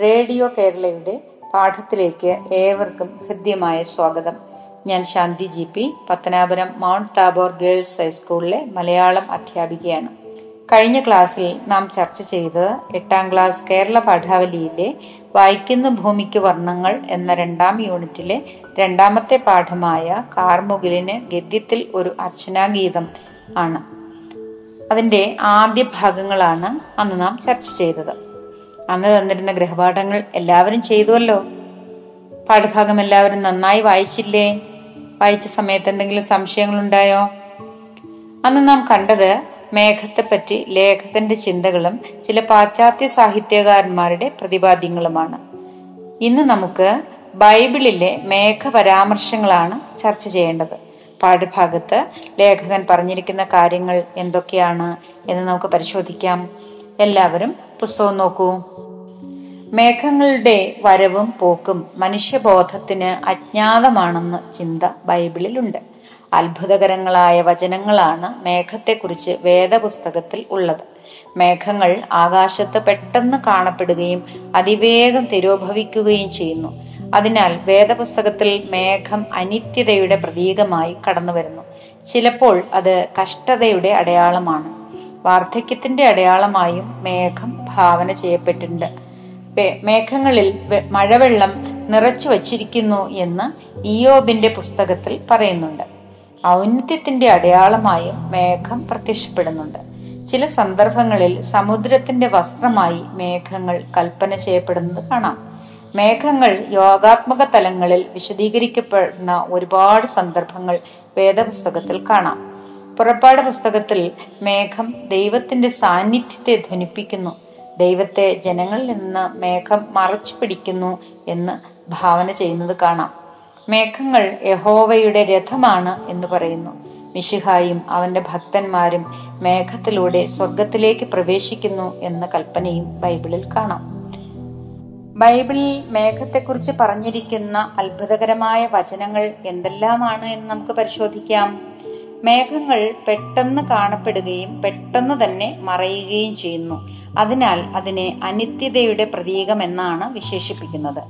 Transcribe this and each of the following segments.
Radio കേരളയുടെ പാഠത്തിലേക്ക് ഏവർക്കും ഹൃദ്യമായ സ്വാഗതം. ഞാൻ Shanthi G P Pathanapuram Mount Tabor girls ഹൈസ്കൂളിലെ മലയാളം അധ്യാപികയാണ്. കഴിഞ്ഞ ക്ലാസ്സിൽ നാം ചർച്ച ചെയ്തത് എട്ടാം ക്ലാസ് കേരള പാഠാവലിയിലെ വായിക്കുന്ന ഭൂമിക്ക് വർണങ്ങൾ എന്ന രണ്ടാം യൂണിറ്റിലെ രണ്ടാമത്തെ പാഠമായ കാർമുകിലിന് ഗദ്യത്തിൽ ഒരു അർച്ചനാഗീതം ആണ്. അതിന്റെ ആദ്യ ഭാഗങ്ങളാണ് അന്ന് നാം ചർച്ച ചെയ്തത്. അന്ന് തന്നിരുന്ന ഗൃഹപാഠങ്ങൾ എല്ലാവരും ചെയ്തുവല്ലോ. പാഠഭാഗം എല്ലാവരും നന്നായി വായിച്ചില്ലേ? വായിച്ച സമയത്ത് എന്തെങ്കിലും സംശയങ്ങളുണ്ടായോ? അന്ന് നാം കണ്ടത് മേഘത്തെപ്പറ്റി ലേഖകന്റെ ചിന്തകളും ചില പാശ്ചാത്യ സാഹിത്യകാരന്മാരുടെ പ്രതിപാദ്യങ്ങളുമാണ്. ഇന്ന് നമുക്ക് ബൈബിളിലെ മേഘ പരാമർശങ്ങളാണ് ചർച്ച ചെയ്യേണ്ടത്. പാഠഭാഗത്ത് ലേഖകൻ പറഞ്ഞിരിക്കുന്ന കാര്യങ്ങൾ എന്തൊക്കെയാണ് എന്ന് നമുക്ക് പരിശോധിക്കാം. എല്ലാവരും പുസ്തകം നോക്കൂ. മേഘങ്ങളുടെ വരവും പോക്കും മനുഷ്യബോധത്തിന് അജ്ഞാതമാണെന്ന ചിന്ത ബൈബിളിലുണ്ട്. അത്ഭുതകരങ്ങളായ വചനങ്ങളാണ് മേഘത്തെക്കുറിച്ച് വേദപുസ്തകത്തിൽ ഉള്ളത്. മേഘങ്ങൾ ആകാശത്ത് പെട്ടെന്ന് കാണപ്പെടുകയും അതിവേഗം തിരോഭവിക്കുകയും ചെയ്യുന്നു. അതിനാൽ വേദപുസ്തകത്തിൽ മേഘം അനിത്യതയുടെ പ്രതീകമായി കടന്നു വരുന്നു ചിലപ്പോൾ അത് കഷ്ടതയുടെ അടയാളമാണ്. വാർദ്ധക്യത്തിന്റെ അടയാളമായും മേഘം ഭാവന ചെയ്യപ്പെട്ടിട്ടുണ്ട്. മേഘങ്ങളിൽ മഴവെള്ളം നിറച്ചു വച്ചിരിക്കുന്നു എന്ന് ഇയോബിന്റെ പുസ്തകത്തിൽ പറയുന്നുണ്ട്. ഔന്നത്യത്തിന്റെ അടയാളമായും മേഘം പ്രത്യക്ഷപ്പെടുന്നുണ്ട്. ചില സന്ദർഭങ്ങളിൽ സമുദ്രത്തിന്റെ വസ്ത്രമായി മേഘങ്ങൾ കൽപ്പന ചെയ്യപ്പെടുന്നത് കാണാം. മേഘങ്ങൾ യോഗാത്മക തലങ്ങളിൽ വിശദീകരിക്കപ്പെടുന്ന ഒരുപാട് സന്ദർഭങ്ങൾ വേദപുസ്തകത്തിൽ കാണാം. പുറപ്പാട് പുസ്തകത്തിൽ മേഘം ദൈവത്തിന്റെ സാന്നിധ്യത്തെ ധ്വനിപ്പിക്കുന്നു. ദൈവത്തെ ജനങ്ങളിൽ നിന്ന് മേഘം മറച്ചു പിടിക്കുന്നു എന്ന് ഭാവന ചെയ്യുന്നത് കാണാം. മേഘങ്ങൾ യഹോവയുടെ രഥമാണ് എന്ന് പറയുന്നു. മിശിഹായും അവന്റെ ഭക്തന്മാരും മേഘത്തിലൂടെ സ്വർഗത്തിലേക്ക് പ്രവേശിക്കുന്നു എന്ന കൽപ്പനയും ബൈബിളിൽ കാണാം. ബൈബിളിൽ മേഘത്തെക്കുറിച്ച് പറഞ്ഞിരിക്കുന്ന അത്ഭുതകരമായ വചനങ്ങൾ എന്തെല്ലാമാണ് എന്ന് നമുക്ക് പരിശോധിക്കാം. മേഘങ്ങൾ പെട്ടെന്ന് കാണപ്പെടുകയും പെട്ടെന്ന് തന്നെ മറയുകയും ചെയ്യുന്നു. അതിനാൽ അതിനെ അനിത്യതയുടെ പ്രതീകം എന്നാണ് വിശേഷിപ്പിക്കുന്നത്.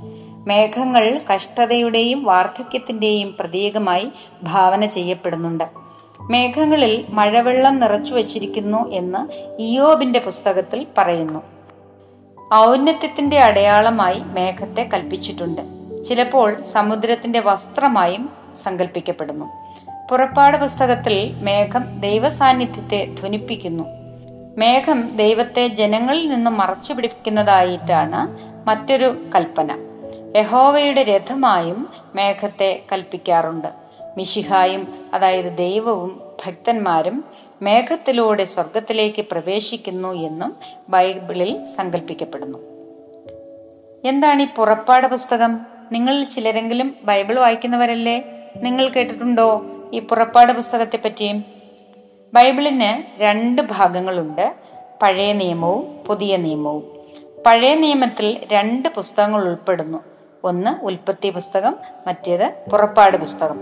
മേഘങ്ങൾ കഷ്ടതയുടെയും വാർദ്ധക്യത്തിന്റെയും പ്രതീകമായി ഭാവന ചെയ്യപ്പെടുന്നുണ്ട്. മേഘങ്ങളിൽ മഴവെള്ളം നിറച്ചു വച്ചിരിക്കുന്നു എന്ന് ഇയോബിന്റെ പുസ്തകത്തിൽ പറയുന്നു. ഔന്നത്യത്തിന്റെ അടയാളമായി മേഘത്തെ കൽപ്പിച്ചിട്ടുണ്ട്. ചിലപ്പോൾ സമുദ്രത്തിന്റെ വസ്ത്രമായും സങ്കല്പിക്കപ്പെടുന്നു പുറപ്പാട് പുസ്തകത്തിൽ മേഘം ദൈവസാന്നിധ്യത്തെ ധ്വനിപ്പിക്കുന്നു. മേഘം ദൈവത്തെ ജനങ്ങളിൽ നിന്ന് മറച്ചു പിടിപ്പിക്കുന്നതായിട്ടാണ് മറ്റൊരു കൽപ്പന. യഹോവയുടെ രഥമായും മേഘത്തെ കൽപ്പിക്കാറുണ്ട്. മിശിഹായും അതായത് ദൈവവും ഭക്തന്മാരും മേഘത്തിലൂടെ സ്വർഗത്തിലേക്ക് പ്രവേശിക്കുന്നു എന്നും ബൈബിളിൽ സങ്കല്പിക്കപ്പെടുന്നു എന്താണ് ഈ പുറപ്പാട് പുസ്തകം? നിങ്ങളിൽ ചിലരെങ്കിലും ബൈബിൾ വായിക്കുന്നവരല്ലേ? നിങ്ങൾ കേട്ടിട്ടുണ്ടോ? ഈ പുറപ്പാട് പുസ്തകത്തെ പറ്റിയും ബൈബിളിന് രണ്ട് ഭാഗങ്ങളുണ്ട്. പഴയ നിയമവും പുതിയ നിയമവും. പഴയ നിയമത്തിൽ രണ്ട് പുസ്തകങ്ങൾ ഉൾപ്പെടുന്നു. ഒന്ന് ഉൽപ്പത്തി പുസ്തകം മറ്റേത് പുറപ്പാട് പുസ്തകം.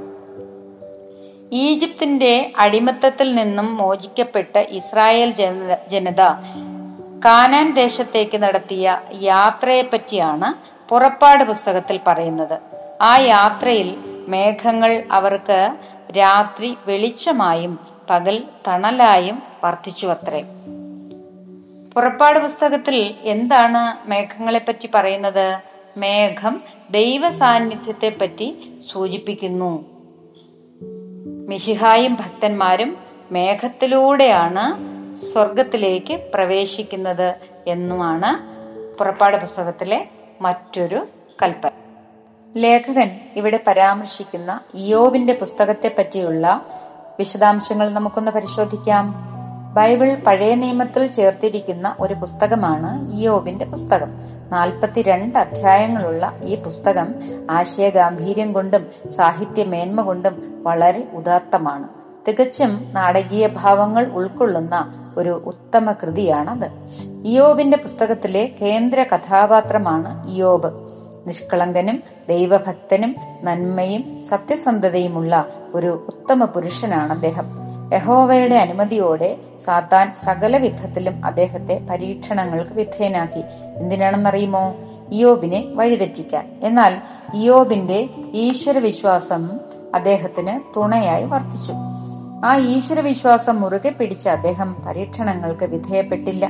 ഈജിപ്തിന്റെ അടിമത്തത്തിൽ നിന്നും മോചിക്കപ്പെട്ട ഇസ്രായേൽ ജന ജനത കാനാൻ ദേശത്തേക്ക് നടത്തിയ യാത്രയെപ്പറ്റിയാണ് പുറപ്പാട് പുസ്തകത്തിൽ പറയുന്നത്. ആ യാത്രയിൽ മേഘങ്ങൾ അവർക്ക് രാത്രി വെളിച്ചമായും പകൽ തണലായും വർദ്ധിച്ചുവത്രേ പുറപ്പാട് പുസ്തകത്തിൽ എന്താണ് മേഘങ്ങളെ പറ്റി പറയുന്നത്? മേഘം ദൈവ സാന്നിധ്യത്തെ പറ്റി സൂചിപ്പിക്കുന്നു. മിഷിഹായും ഭക്തന്മാരും മേഘത്തിലൂടെയാണ് സ്വർഗത്തിലേക്ക് പ്രവേശിക്കുന്നത് എന്നുമാണ് പുറപ്പാട് പുസ്തകത്തിലെ മറ്റൊരു കൽപ്പന. ലേഖകൻ ഇവിടെ പരാമർശിക്കുന്ന ഇയോബിന്റെ പുസ്തകത്തെ പറ്റിയുള്ള വിശദാംശങ്ങൾ നമുക്കൊന്ന് പരിശോധിക്കാം. ബൈബിൾ പഴയ നിയമത്തിൽ ചേർത്തിരിക്കുന്ന ഒരു പുസ്തകമാണ് ഇയോബിന്റെ പുസ്തകം. നാൽപ്പത്തിരണ്ട് അധ്യായങ്ങളുള്ള ഈ പുസ്തകം ആശയഗാംഭീര്യം കൊണ്ടും സാഹിത്യ മേന്മ കൊണ്ടും വളരെ ഉദാത്തമാണ്. തികച്ചും നാടകീയ ഭാവങ്ങൾ ഉൾക്കൊള്ളുന്ന ഒരു ഉത്തമ കൃതിയാണത്. ഇയോബിന്റെ പുസ്തകത്തിലെ കേന്ദ്ര കഥാപാത്രമാണ് ഇയോബ് നിഷ്കളങ്കനും ദൈവഭക്തനും നന്മയും സത്യസന്ധതയുമുള്ള ഒരു ഉത്തമ പുരുഷനാണ് അദ്ദേഹം. യഹോവയുടെ അനുമതിയോടെ സാത്താൻ സകല വിധത്തിലും അദ്ദേഹത്തെ പരീക്ഷണങ്ങൾക്ക് വിധേയനാക്കി. എന്തിനാണെന്നറിയുമോ? ഇയോബിനെ വഴിതെറ്റിക്കാൻ. എന്നാൽ ഇയോബിന്റെ ഈശ്വര വിശ്വാസം അദ്ദേഹത്തിന് തുണയായി വർത്തിച്ചു. ആ ഈശ്വര വിശ്വാസം മുറുകെ പിടിച്ച അദ്ദേഹം പരീക്ഷണങ്ങൾക്ക് വിധേയപ്പെട്ടില്ല.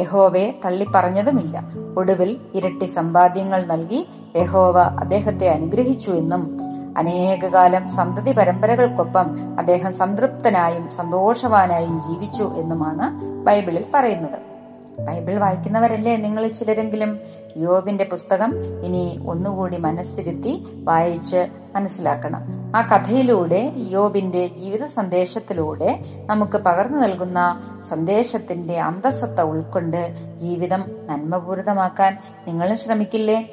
യഹോവയെ തള്ളിപ്പറഞ്ഞതുമില്ല. ഒടുവിൽ ഇരട്ടി സമ്പാദ്യങ്ങൾ നൽകി യഹോവ അദ്ദേഹത്തെ അനുഗ്രഹിച്ചു എന്നും അനേകകാലം സന്തതി പരമ്പരകൾക്കൊപ്പം അദ്ദേഹം സംതൃപ്തനായും സന്തോഷവാനായും ജീവിച്ചു എന്നുമാണ് ബൈബിളിൽ പറയുന്നത്. ബൈബിൾ വായിക്കുന്നവരല്ലേ നിങ്ങൾ ചിലരെങ്കിലും? യോബിന്റെ പുസ്തകം ഇനി ഒന്നുകൂടി മനസ്സിരുത്തി വായിച്ച് മനസ്സിലാക്കണം. ആ കഥയിലൂടെ യോബിന്റെ ജീവിത സന്ദേശത്തിലൂടെ നമുക്ക് പകർന്നു നൽകുന്ന സന്ദേശത്തിന്റെ അന്തസത്ത ഉൾക്കൊണ്ട് ജീവിതം നന്മപൂരിതമാക്കാൻ നിങ്ങളും ശ്രമിക്കില്ലേ?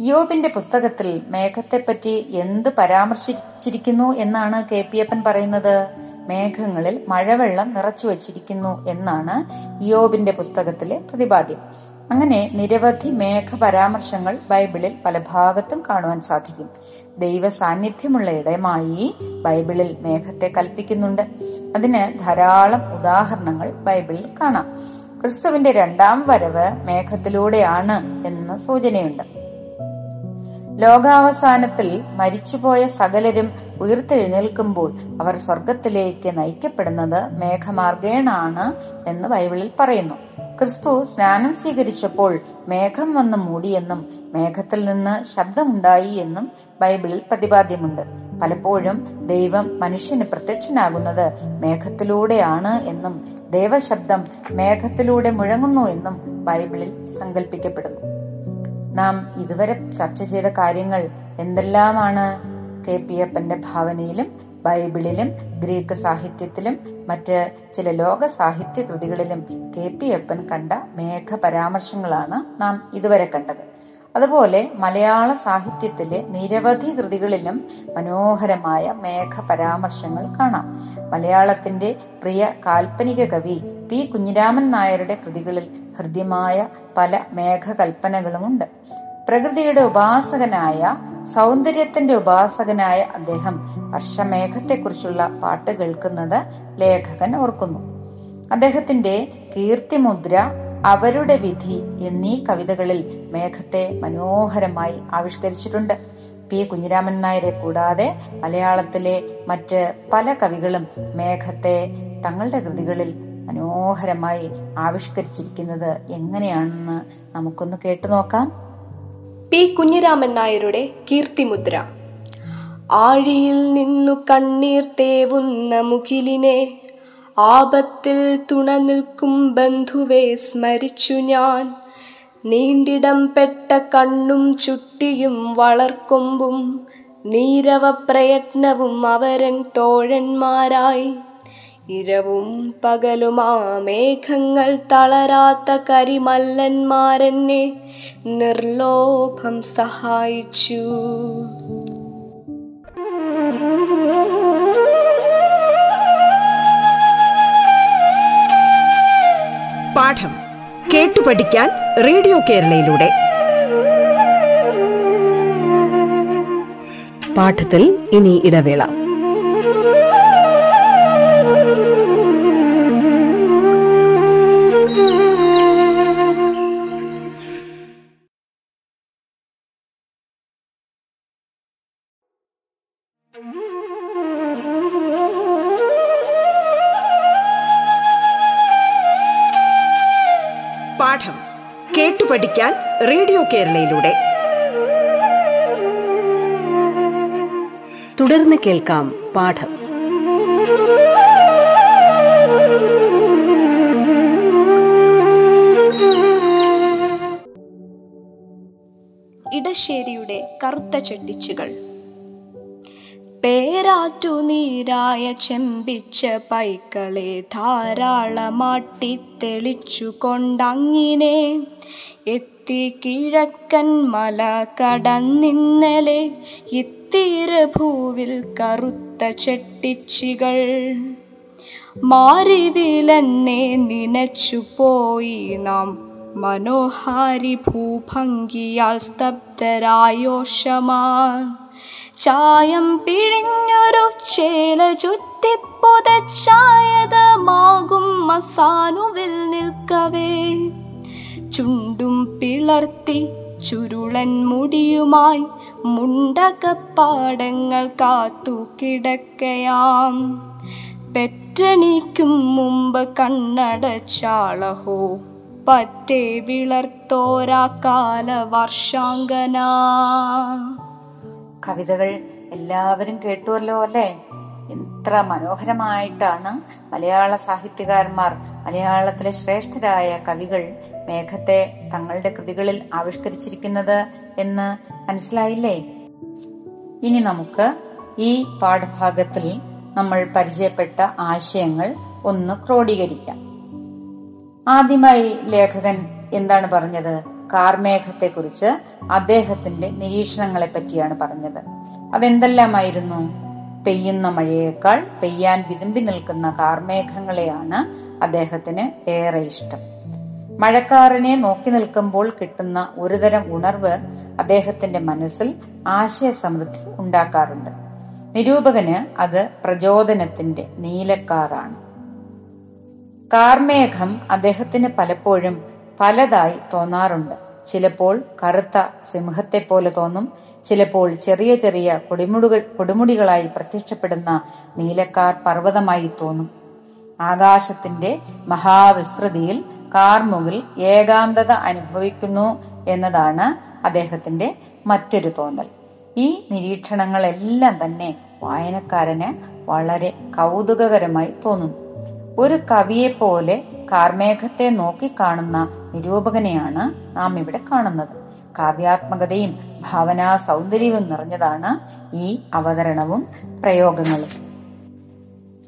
യോബിന്റെ പുസ്തകത്തിൽ മേഘത്തെപ്പറ്റി എന്ത് പരാമർശിച്ചിരിക്കുന്നു എന്നാണ് കെ പി അപ്പൻ പറയുന്നത്? മേഘങ്ങളിൽ മഴവെള്ളം നിറച്ചു വച്ചിരിക്കുന്നു എന്നാണ് യോബിന്റെ പുസ്തകത്തിലെ പ്രതിപാദ്യം. അങ്ങനെ നിരവധി മേഘ പരാമർശങ്ങൾ ബൈബിളിൽ പല ഭാഗത്തും കാണുവാൻ സാധിക്കും. ദൈവ സാന്നിധ്യമുള്ള ഇടമായി ബൈബിളിൽ മേഘത്തെ കൽപ്പിക്കുന്നുണ്ട്. അതിന് ധാരാളം ഉദാഹരണങ്ങൾ ബൈബിളിൽ കാണാം. ക്രിസ്തുവിന്റെ രണ്ടാം വരവ് മേഘത്തിലൂടെയാണ് എന്ന സൂചനയുണ്ട്. ലോകാവസാനത്തിൽ മരിച്ചുപോയ സകലരും ഉയർത്തെഴുന്നേൽക്കുമ്പോൾ അവർ സ്വർഗത്തിലേക്ക് നയിക്കപ്പെടുന്നത് മേഘമാർഗേണാണ് എന്ന് ബൈബിളിൽ പറയുന്നു. ക്രിസ്തു സ്നാനം സ്വീകരിച്ചപ്പോൾ മേഘം വന്ന് മൂടിയെന്നും മേഘത്തിൽ നിന്ന് ശബ്ദമുണ്ടായി എന്നും ബൈബിളിൽ പ്രതിപാദ്യമുണ്ട്. പലപ്പോഴും ദൈവം മനുഷ്യന് പ്രത്യക്ഷനാകുന്നത് മേഘത്തിലൂടെയാണ് എന്നും ദൈവശബ്ദം മേഘത്തിലൂടെ മുഴങ്ങുന്നു എന്നും ബൈബിളിൽ സങ്കല്പിക്കപ്പെടുന്നു നാം ഇതുവരെ ചർച്ച ചെയ്ത കാര്യങ്ങൾ എന്തെല്ലാമാണ് കെ പി അപ്പന്റെ ഭാവനയിലും ബൈബിളിലും ഗ്രീക്ക് സാഹിത്യത്തിലും മറ്റ് ചില ലോക സാഹിത്യ കൃതികളിലും കെ പി അപ്പൻ കണ്ട മേഘ പരാമർശങ്ങളാണ് നാം ഇതുവരെ കണ്ടത്. അതുപോലെ മലയാള സാഹിത്യത്തിലെ നിരവധി കൃതികളിലും മനോഹരമായ മേഘ പരാമർശങ്ങൾ കാണാം. മലയാളത്തിന്റെ പ്രിയ കാൽപ്പനിക കവി പി. കുഞ്ഞിരാമൻ നായരുടെ കൃതികളിൽ ഹൃദ്യമായ പല മേഘകൽപ്പനകളുമുണ്ട്. പ്രകൃതിയുടെ ഉപാസകനായ സൗന്ദര്യത്തിന്റെ ഉപാസകനായ അദ്ദേഹം വർഷമേഘത്തെക്കുറിച്ചുള്ള പാട്ട് കേൾക്കുന്നത് ലേഖകൻ ഓർക്കുന്നു. അദ്ദേഹത്തിന്റെ കീർത്തിമുദ്ര അവരുടെ വിധി എന്നീ കവിതകളിൽ മേഘത്തെ മനോഹരമായി ആവിഷ്കരിച്ചിട്ടുണ്ട്. പി. കുഞ്ഞിരാമൻ നായരെ കൂടാതെ മലയാളത്തിലെ മറ്റ് പല കവികളും മേഘത്തെ തങ്ങളുടെ കൃതികളിൽ മനോഹരമായി ആവിഷ്കരിച്ചിരിക്കുന്നത് എങ്ങനെയാണെന്ന് നമുക്കൊന്ന് കേട്ടു നോക്കാം. പി കുഞ്ഞിരാമൻ നായരുടെ കീർത്തിമുദ്ര. ആഴിയിൽ നിന്നു കണ്ണീർ തേവുന്ന മുകിലിനെ ആപത്തിൽ തുണ നിൽക്കും ബന്ധുവെ സ്മരിച്ചു ഞാൻ. നീണ്ടിടം പെട്ട കണ്ണും ചുട്ടിയും വളർക്കൊമ്പും നീരവ പ്രയത്നവും അവരൻ തോഴന്മാരായി. ഇരവും പകലും ആ മേഘങ്ങൾ തളരാത്ത കരിമല്ലന്മാരെന്നെ നിർലോഭം സഹായിച്ചു. പാഠം കേട്ടു പഠിക്കാൻ റേഡിയോ കേരളയിലൂടെ. പാഠത്തിൽ ഇനി ഇടവേള. കേരളയിലൂടെ. തുടർന്ന് കേൾക്കാം പാഠം. ഇടശ്ശേരിയുടെ കറുത്ത ചെട്ടിച്ചുകൾ. പേരാറ്റു നീരായ ചെമ്പിച്ച പൈക്കളെ ധാരാളമാട്ടി തെളിച്ചു കൊണ്ടങ്ങിനെ എത്തി കിഴക്കൻ മല കടന്നിന്നലെ ഇത്തീരഭൂവിൽ കറുത്ത ചെട്ടിച്ചികൾ. മാറിവിലെന്നെ നിനച്ചുപോയി നാം മനോഹാരി ഭൂഭംഗിയാൽ സ്തബ്ധരായോഷമാ ചായം പിഴിഞ്ഞൊരു ചേല ചുറ്റിപ്പുതച്ചായതമാകും മസാനുവിൽ നിൽക്കവേ. ചുണ്ടും പിളർത്തി ചുരുളൻ മുടിയുമായി മുണ്ടകപ്പാടങ്ങൾ കാത്തു കിടക്കയാം. പെറ്റണിക്കും മുമ്പ് കണ്ണടച്ചാളഹോ പറ്റേ വിളർത്തോരാ കാല വർഷാങ്കന കവിതകൾ എല്ലാവരും കേട്ടുവല്ലോ അല്ലേ? എത്ര മനോഹരമായിട്ടാണ് മലയാള സാഹിത്യകാരന്മാർ മലയാളത്തിലെ ശ്രേഷ്ഠരായ കവികൾ മേഘത്തെ തങ്ങളുടെ കൃതികളിൽ ആവിഷ്കരിച്ചിരിക്കുന്നത് എന്ന് മനസ്സിലായില്ലേ? ഇനി നമുക്ക് ഈ പാഠഭാഗത്തിൽ നമ്മൾ പരിചയപ്പെട്ട ആശയങ്ങൾ ഒന്ന് ക്രോഡീകരിക്കാം. ആദ്യമായി ലേഖകൻ എന്താണ് പറഞ്ഞത്? കാർമേഘത്തെ കുറിച്ച് അദ്ദേഹത്തിന്റെ നിരീക്ഷണങ്ങളെ പറ്റിയാണ് പറഞ്ഞത്. അതെന്തെല്ലാമായിരുന്നു? പെയ്യുന്ന മഴയേക്കാൾ പെയ്യാൻ വിതുമ്പി നിൽക്കുന്ന കാർമേഘങ്ങളെയാണ് അദ്ദേഹത്തിന് ഏറെ ഇഷ്ടം. മഴക്കാറിനെ നോക്കി നിൽക്കുമ്പോൾ കിട്ടുന്ന ഒരുതരം ഉണർവ് അദ്ദേഹത്തിന്റെ മനസ്സിൽ ആശയസമൃദ്ധി ഉണ്ടാക്കാറുണ്ട്. നിരൂപകന് അത് പ്രചോദനത്തിന്റെ നീലക്കാറാണ്. കാർമേഘം അദ്ദേഹത്തിന് പലപ്പോഴും പലതായി തോന്നാറുണ്ട്. ചിലപ്പോൾ കറുത്ത സിംഹത്തെ പോലെ തോന്നും ചിലപ്പോൾ ചെറിയ ചെറിയ കൊടിമുടുകൾ കൊടുമുടികളായി പ്രത്യക്ഷപ്പെടുന്ന നീലക്കാർ പർവതമായി തോന്നും. ആകാശത്തിന്റെ മഹാവിസ്തൃതിയിൽ കാർമുകിൽ ഏകാന്തത അനുഭവിക്കുന്നു എന്നതാണ് അദ്ദേഹത്തിന്റെ മറ്റൊരു തോന്നൽ. ഈ നിരീക്ഷണങ്ങളെല്ലാം തന്നെ വായനക്കാരന് വളരെ കൗതുകകരമായി തോന്നുന്നു ഒരു കവിയെ പോലെ കാർമേഘത്തെ നോക്കിക്കാണുന്ന നിരൂപകനെയാണ് നാം ഇവിടെ കാണുന്നത്. കാവ്യാത്മകതയും ഭാവനാ സൗന്ദര്യവും നിറഞ്ഞതാണ് ഈ അവതരണവും പ്രയോഗങ്ങളും.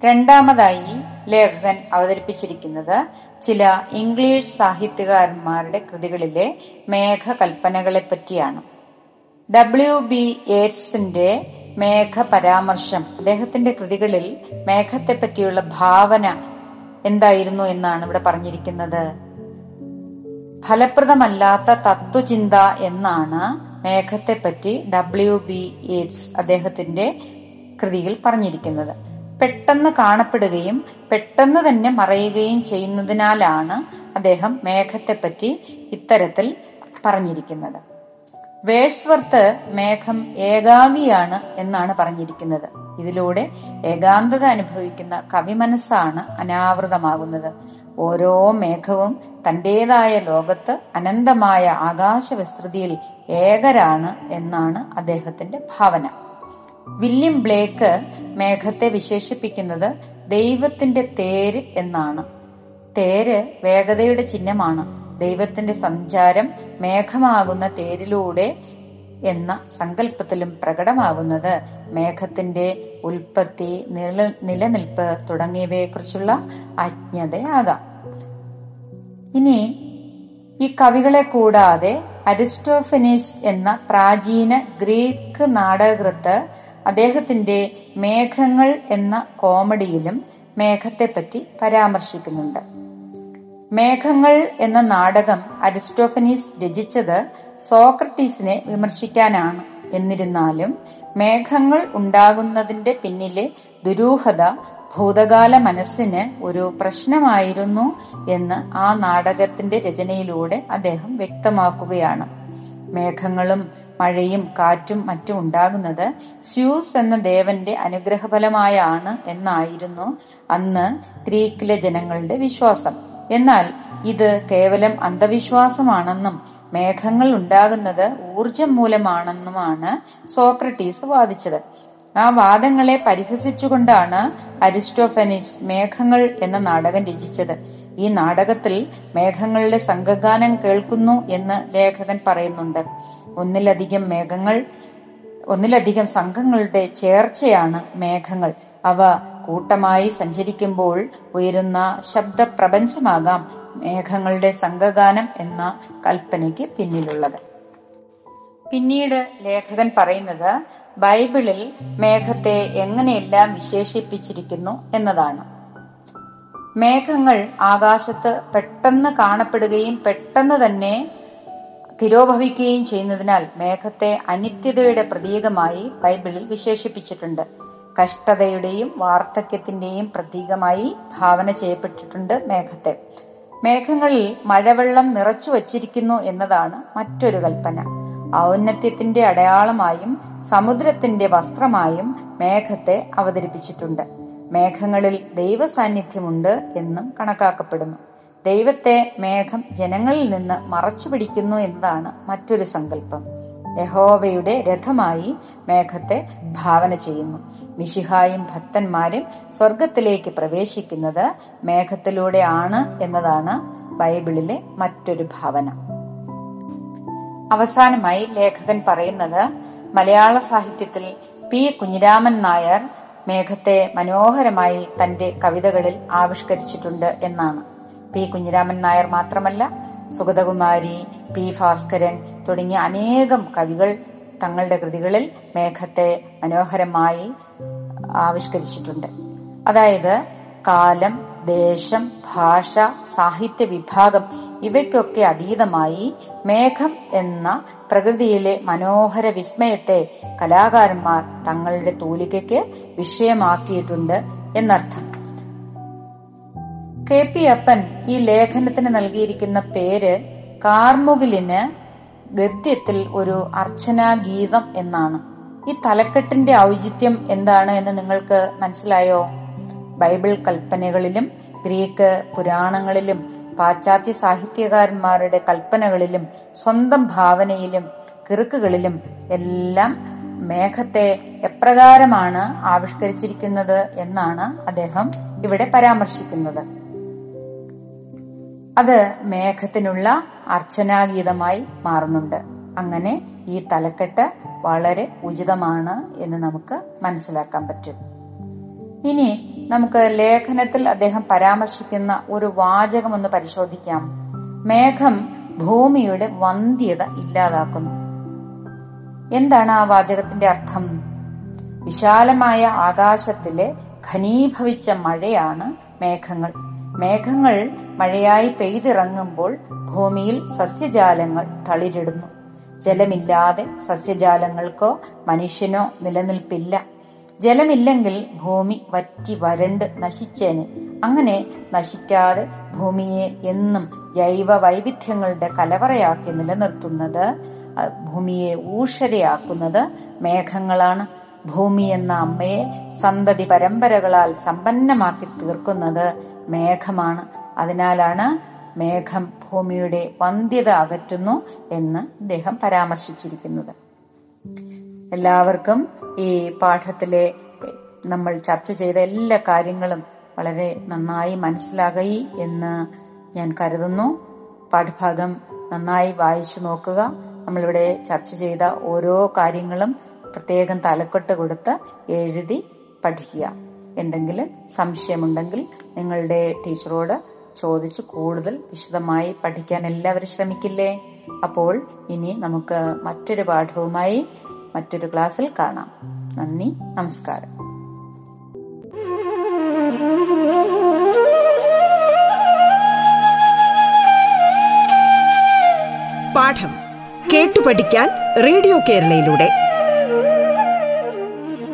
രണ്ടാമതായി ലേഖകൻ അവതരിപ്പിച്ചിരിക്കുന്നത് ചില ഇംഗ്ലീഷ് സാഹിത്യകാരന്മാരുടെ കൃതികളിലെ മേഘകൽപ്പനകളെ പറ്റിയാണ് ഡബ്ല്യു ബി ഏറ്റ്സിന്റെ മേഘ പരാമർശം അദ്ദേഹത്തിന്റെ കൃതികളിൽ മേഘത്തെ പറ്റിയുള്ള ഭാവന എന്തായിരുന്നു എന്നാണ് ഇവിടെ പറഞ്ഞിരിക്കുന്നത്? ഫലപ്രദമല്ലാത്ത തത്വചിന്ത എന്നാണ് മേഘത്തെപ്പറ്റി ഡബ്ല്യു ബി എയ്ഡ്സ് അദ്ദേഹത്തിന്റെ കൃതിയിൽ പറഞ്ഞിരിക്കുന്നത്. പെട്ടെന്ന് കാണപ്പെടുകയും പെട്ടെന്ന് തന്നെ മറയുകയും ചെയ്യുന്നതിനാലാണ് അദ്ദേഹം മേഘത്തെപ്പറ്റി ഇത്തരത്തിൽ പറഞ്ഞിരിക്കുന്നത്. വേഴ്സ്വർത്ത് മേഘം ഏകാഗിയാണ് എന്നാണ് പറഞ്ഞിരിക്കുന്നത്. ഇതിലൂടെ ഏകാന്തത അനുഭവിക്കുന്ന കവി കവിമനസ്സാണ് അനാവൃതമാകുന്നത്. ഓരോ മേഘവും തന്റേതായ ലോകത്ത് അനന്തമായ ആകാശ വിസ്തൃതിയിൽ ഏകരാണ് എന്നാണ് അദ്ദേഹത്തിന്റെ ഭാവന. വില്യം ബ്ലേക്ക് മേഘത്തെ വിശേഷിപ്പിക്കുന്നത് ദൈവത്തിന്റെ തേര് എന്നാണ്. തേര് വേഗതയുടെ ചിഹ്നമാണ്. ദൈവത്തിന്റെ സഞ്ചാരം മേഘമാകുന്ന തേരിലൂടെ എന്ന സങ്കല്പത്തിലും പ്രകടമാകുന്നത് മേഘത്തിന്റെ ഉൽപ്പത്തി നില നിലനിൽപ്പ് തുടങ്ങിയവയെക്കുറിച്ചുള്ള അജ്ഞതയാകാം. ഇനി ഈ കവികളെ കൂടാതെ അരിസ്റ്റോഫനീസ് എന്ന പ്രാചീന ഗ്രീക്ക് നാടകകൃത്ത് അദ്ദേഹത്തിന്റെ മേഘങ്ങൾ എന്ന കോമഡിയിലും മേഘത്തെപ്പറ്റി പരാമർശിക്കുന്നുണ്ട്. മേഘങ്ങൾ എന്ന നാടകം അരിസ്റ്റോഫനീസ് രചിച്ചത് സോക്രട്ടീസിനെ വിമർശിക്കാനാണ്. എന്നിരുന്നാലും മേഘങ്ങൾ ഉണ്ടാകുന്നതിന്റെ പിന്നിലെ ദുരൂഹത ഭൂതകാല മനസ്സിന് ഒരു പ്രശ്നമായിരുന്നു എന്ന് ആ നാടകത്തിന്റെ രചനയിലൂടെ അദ്ദേഹം വ്യക്തമാക്കുകയാണ്. മേഘങ്ങളും മഴയും കാറ്റും മറ്റും ഉണ്ടാകുന്നത് സ്യൂസ് എന്ന ദേവന്റെ അനുഗ്രഹഫലമായാണ് എന്നായിരുന്നു അന്ന് ഗ്രീക്കിലെ ജനങ്ങളുടെ വിശ്വാസം. എന്നാൽ ഇത് കേവലം അന്ധവിശ്വാസമാണെന്നും മേഘങ്ങൾ ഉണ്ടാകുന്നത് ഊർജം മൂലമാണെന്നുമാണ് സോക്രട്ടീസ് വാദിച്ചത്. ആ വാദങ്ങളെ പരിഹസിച്ചുകൊണ്ടാണ് അരിസ്റ്റോഫനിസ് മേഘങ്ങൾ എന്ന നാടകം രചിച്ചത്. ഈ നാടകത്തിൽ മേഘങ്ങളുടെ സംഘഗാനം കേൾക്കുന്നു എന്ന് ലേഖകൻ പറയുന്നുണ്ട്. ഒന്നിലധികം മേഘങ്ങൾ ഒന്നിലധികം സംഘങ്ങളുടെ ചേർച്ചയാണ് മേഘങ്ങൾ. അവ കൂട്ടമായി സഞ്ചരിക്കുമ്പോൾ ഉയരുന്ന ശബ്ദപ്രപഞ്ചമാകാം. മേഘങ്ങളുടെ സംഘഗാനം എന്ന കൽപ്പനയ്ക്ക് പിന്നിലുള്ളത്. പിന്നീട് ലേഖകൻ പറയുന്നത് ബൈബിളിൽ മേഘത്തെ എങ്ങനെയെല്ലാം വിശേഷിപ്പിച്ചിരിക്കുന്നു എന്നതാണ്. മേഘങ്ങൾ ആകാശത്ത് പെട്ടെന്ന് കാണപ്പെടുകയും പെട്ടെന്ന് തന്നെ തിരോഭവിക്കുകയും ചെയ്യുന്നതിനാൽ മേഘത്തെ അനിത്യതയുടെ പ്രതീകമായി ബൈബിളിൽ വിശേഷിപ്പിച്ചിട്ടുണ്ട്. കഷ്ടതയുടെയും വാർദ്ധക്യത്തിന്റെയും പ്രതീകമായി ഭാവന ചെയ്യപ്പെട്ടിട്ടുണ്ട് മേഘത്തെ. മേഘങ്ങളിൽ മഴവെള്ളം നിറച്ചു വച്ചിരിക്കുന്നു എന്നതാണ് മറ്റൊരു കൽപ്പന. ഔന്നത്യത്തിന്റെ അടയാളമായും സമുദ്രത്തിന്റെ വസ്ത്രമായും മേഘത്തെ അവതരിപ്പിച്ചിട്ടുണ്ട്. മേഘങ്ങളിൽ ദൈവ സാന്നിധ്യമുണ്ട് എന്നും കണക്കാക്കപ്പെടുന്നു. ദൈവത്തെ മേഘം ജനങ്ങളിൽ നിന്ന് മറച്ചു പിടിക്കുന്നു എന്നതാണ് മറ്റൊരു സങ്കല്പം. യഹോവയുടെ രഥമായി മേഘത്തെ ഭാവന ചെയ്യുന്നു. മിശിഹായും ഭക്തന്മാരും സ്വർഗത്തിലേക്ക് പ്രവേശിക്കുന്നത് മേഘത്തിലൂടെ ആണ് എന്നതാണ് ബൈബിളിലെ മറ്റൊരു ഭാവന. അവസാനമായി ലേഖകൻ പറയുന്നത് മലയാള സാഹിത്യത്തിൽ പി. കുഞ്ഞിരാമൻ നായർ മേഘത്തെ മനോഹരമായി തന്റെ കവിതകളിൽ ആവിഷ്കരിച്ചിട്ടുണ്ട് എന്നാണ്. പി. കുഞ്ഞിരാമൻ നായർ മാത്രമല്ല സുഗതകുമാരി പി. ഭാസ്കരൻ തുടങ്ങിയ അനേകം കവികൾ തങ്ങളുടെ കൃതികളിൽ മേഘത്തെ മനോഹരമായി ആവിഷ്കരിച്ചിട്ടുണ്ട്. അതായത് കാലം ദേശം ഭാഷ സാഹിത്യ വിഭാഗം ഇവയ്ക്കൊക്കെ അതീതമായി മേഘം എന്ന പ്രകൃതിയിലെ മനോഹര വിസ്മയത്തെ കലാകാരന്മാർ തങ്ങളുടെ തൂലികയ്ക്ക് വിഷയമാക്കിയിട്ടുണ്ട് എന്നർത്ഥം. കെ പി അപ്പൻ ഈ ലേഖനത്തിന് നൽകിയിരിക്കുന്ന പേര് കാർമുകിലിന് ഗദ്യത്തിൽ ഒരു അർച്ചനാ ഗീതം എന്നാണ്. ഈ തലക്കെട്ടിന്റെ ഔചിത്യം എന്താണ് എന്ന് നിങ്ങൾക്ക് മനസ്സിലായോ? ബൈബിൾ കൽപ്പനകളിലും ഗ്രീക്ക് പുരാണങ്ങളിലും പാശ്ചാത്യ സാഹിത്യകാരന്മാരുടെ കൽപ്പനകളിലും സ്വന്തം ഭാവനയിലും കിറുക്കുകളിലും എല്ലാം മേഘത്തെ എപ്രകാരമാണ് ആവിഷ്കരിച്ചിരിക്കുന്നത് എന്നാണ് അദ്ദേഹം ഇവിടെ പരാമർശിക്കുന്നത്. അത് മേഘത്തിനുള്ള അർച്ചനാഗീതമായി മാറുന്നുണ്ട്. അങ്ങനെ ഈ തലക്കെട്ട് വളരെ ഉചിതമാണ് എന്ന് നമുക്ക് മനസ്സിലാക്കാൻ പറ്റും. ഇനി നമുക്ക് ലേഖനത്തിൽ അദ്ദേഹം പരാമർശിക്കുന്ന ഒരു വാചകം ഒന്ന് പരിശോധിക്കാം. മേഘം ഭൂമിയുടെ വന്ധ്യത ഇല്ലാതാക്കുന്നു. എന്താണ് ആ വാചകത്തിന്റെ അർത്ഥം? വിശാലമായ ആകാശത്തിലെ ഘനീഭവിച്ച മഴയാണ് മേഘങ്ങൾ. മേഘങ്ങൾ മഴയായി പെയ്തിറങ്ങുമ്പോൾ ഭൂമിയിൽ സസ്യജാലങ്ങൾ തളിരിടുന്നു. ജലമില്ലാതെ സസ്യജാലങ്ങൾക്കോ മനുഷ്യനോ നിലനിൽപ്പില്ല. ജലമില്ലെങ്കിൽ ഭൂമി വറ്റി വരണ്ട് നശിച്ചേന്. അങ്ങനെ നശിക്കാതെ ഭൂമിയെ എന്നും ജൈവ വൈവിധ്യങ്ങളുടെ കലവറയാക്കി നിലനിർത്തുന്നത് ഭൂമിയെ ഊഷരയാക്കുന്നത് മേഘങ്ങളാണ്. ഭൂമി എന്ന അമ്മയെ സന്തതി പരമ്പരകളാൽ സമ്പന്നമാക്കി തീർക്കുന്നത് മേഘമാണ്. അതിനാലാണ് മേഘം ഭൂമിയുടെ വന്ധ്യത അകറ്റുന്നു എന്ന് അദ്ദേഹം പരാമർശിച്ചിരിക്കുന്നത്. എല്ലാവർക്കും ഈ പാഠത്തിലെ നമ്മൾ ചർച്ച ചെയ്ത എല്ലാ കാര്യങ്ങളും വളരെ നന്നായി മനസ്സിലാകയി എന്ന് ഞാൻ കരുതുന്നു. പാഠഭാഗം നന്നായി വായിച്ചു നോക്കുക. നമ്മളിവിടെ ചർച്ച ചെയ്ത ഓരോ കാര്യങ്ങളും പ്രത്യേകം തലക്കെട്ട് കൊടുത്ത് എഴുതി പഠിക്കുക. എന്തെങ്കിലും സംശയമുണ്ടെങ്കിൽ നിങ്ങളുടെ ടീച്ചറോട് ചോദിച്ച് കൂടുതൽ വിശദമായി പഠിക്കാൻ എല്ലാവരും ശ്രമിക്കില്ലേ? അപ്പോൾ ഇനി നമുക്ക് മറ്റൊരു പാഠവുമായി മറ്റൊരു ക്ലാസ്സിൽ കാണാം. നന്ദി നമസ്കാരം. പാഠം കേട്ടു പഠിക്കാൻ റേഡിയോ കേരളയിലൂടെ.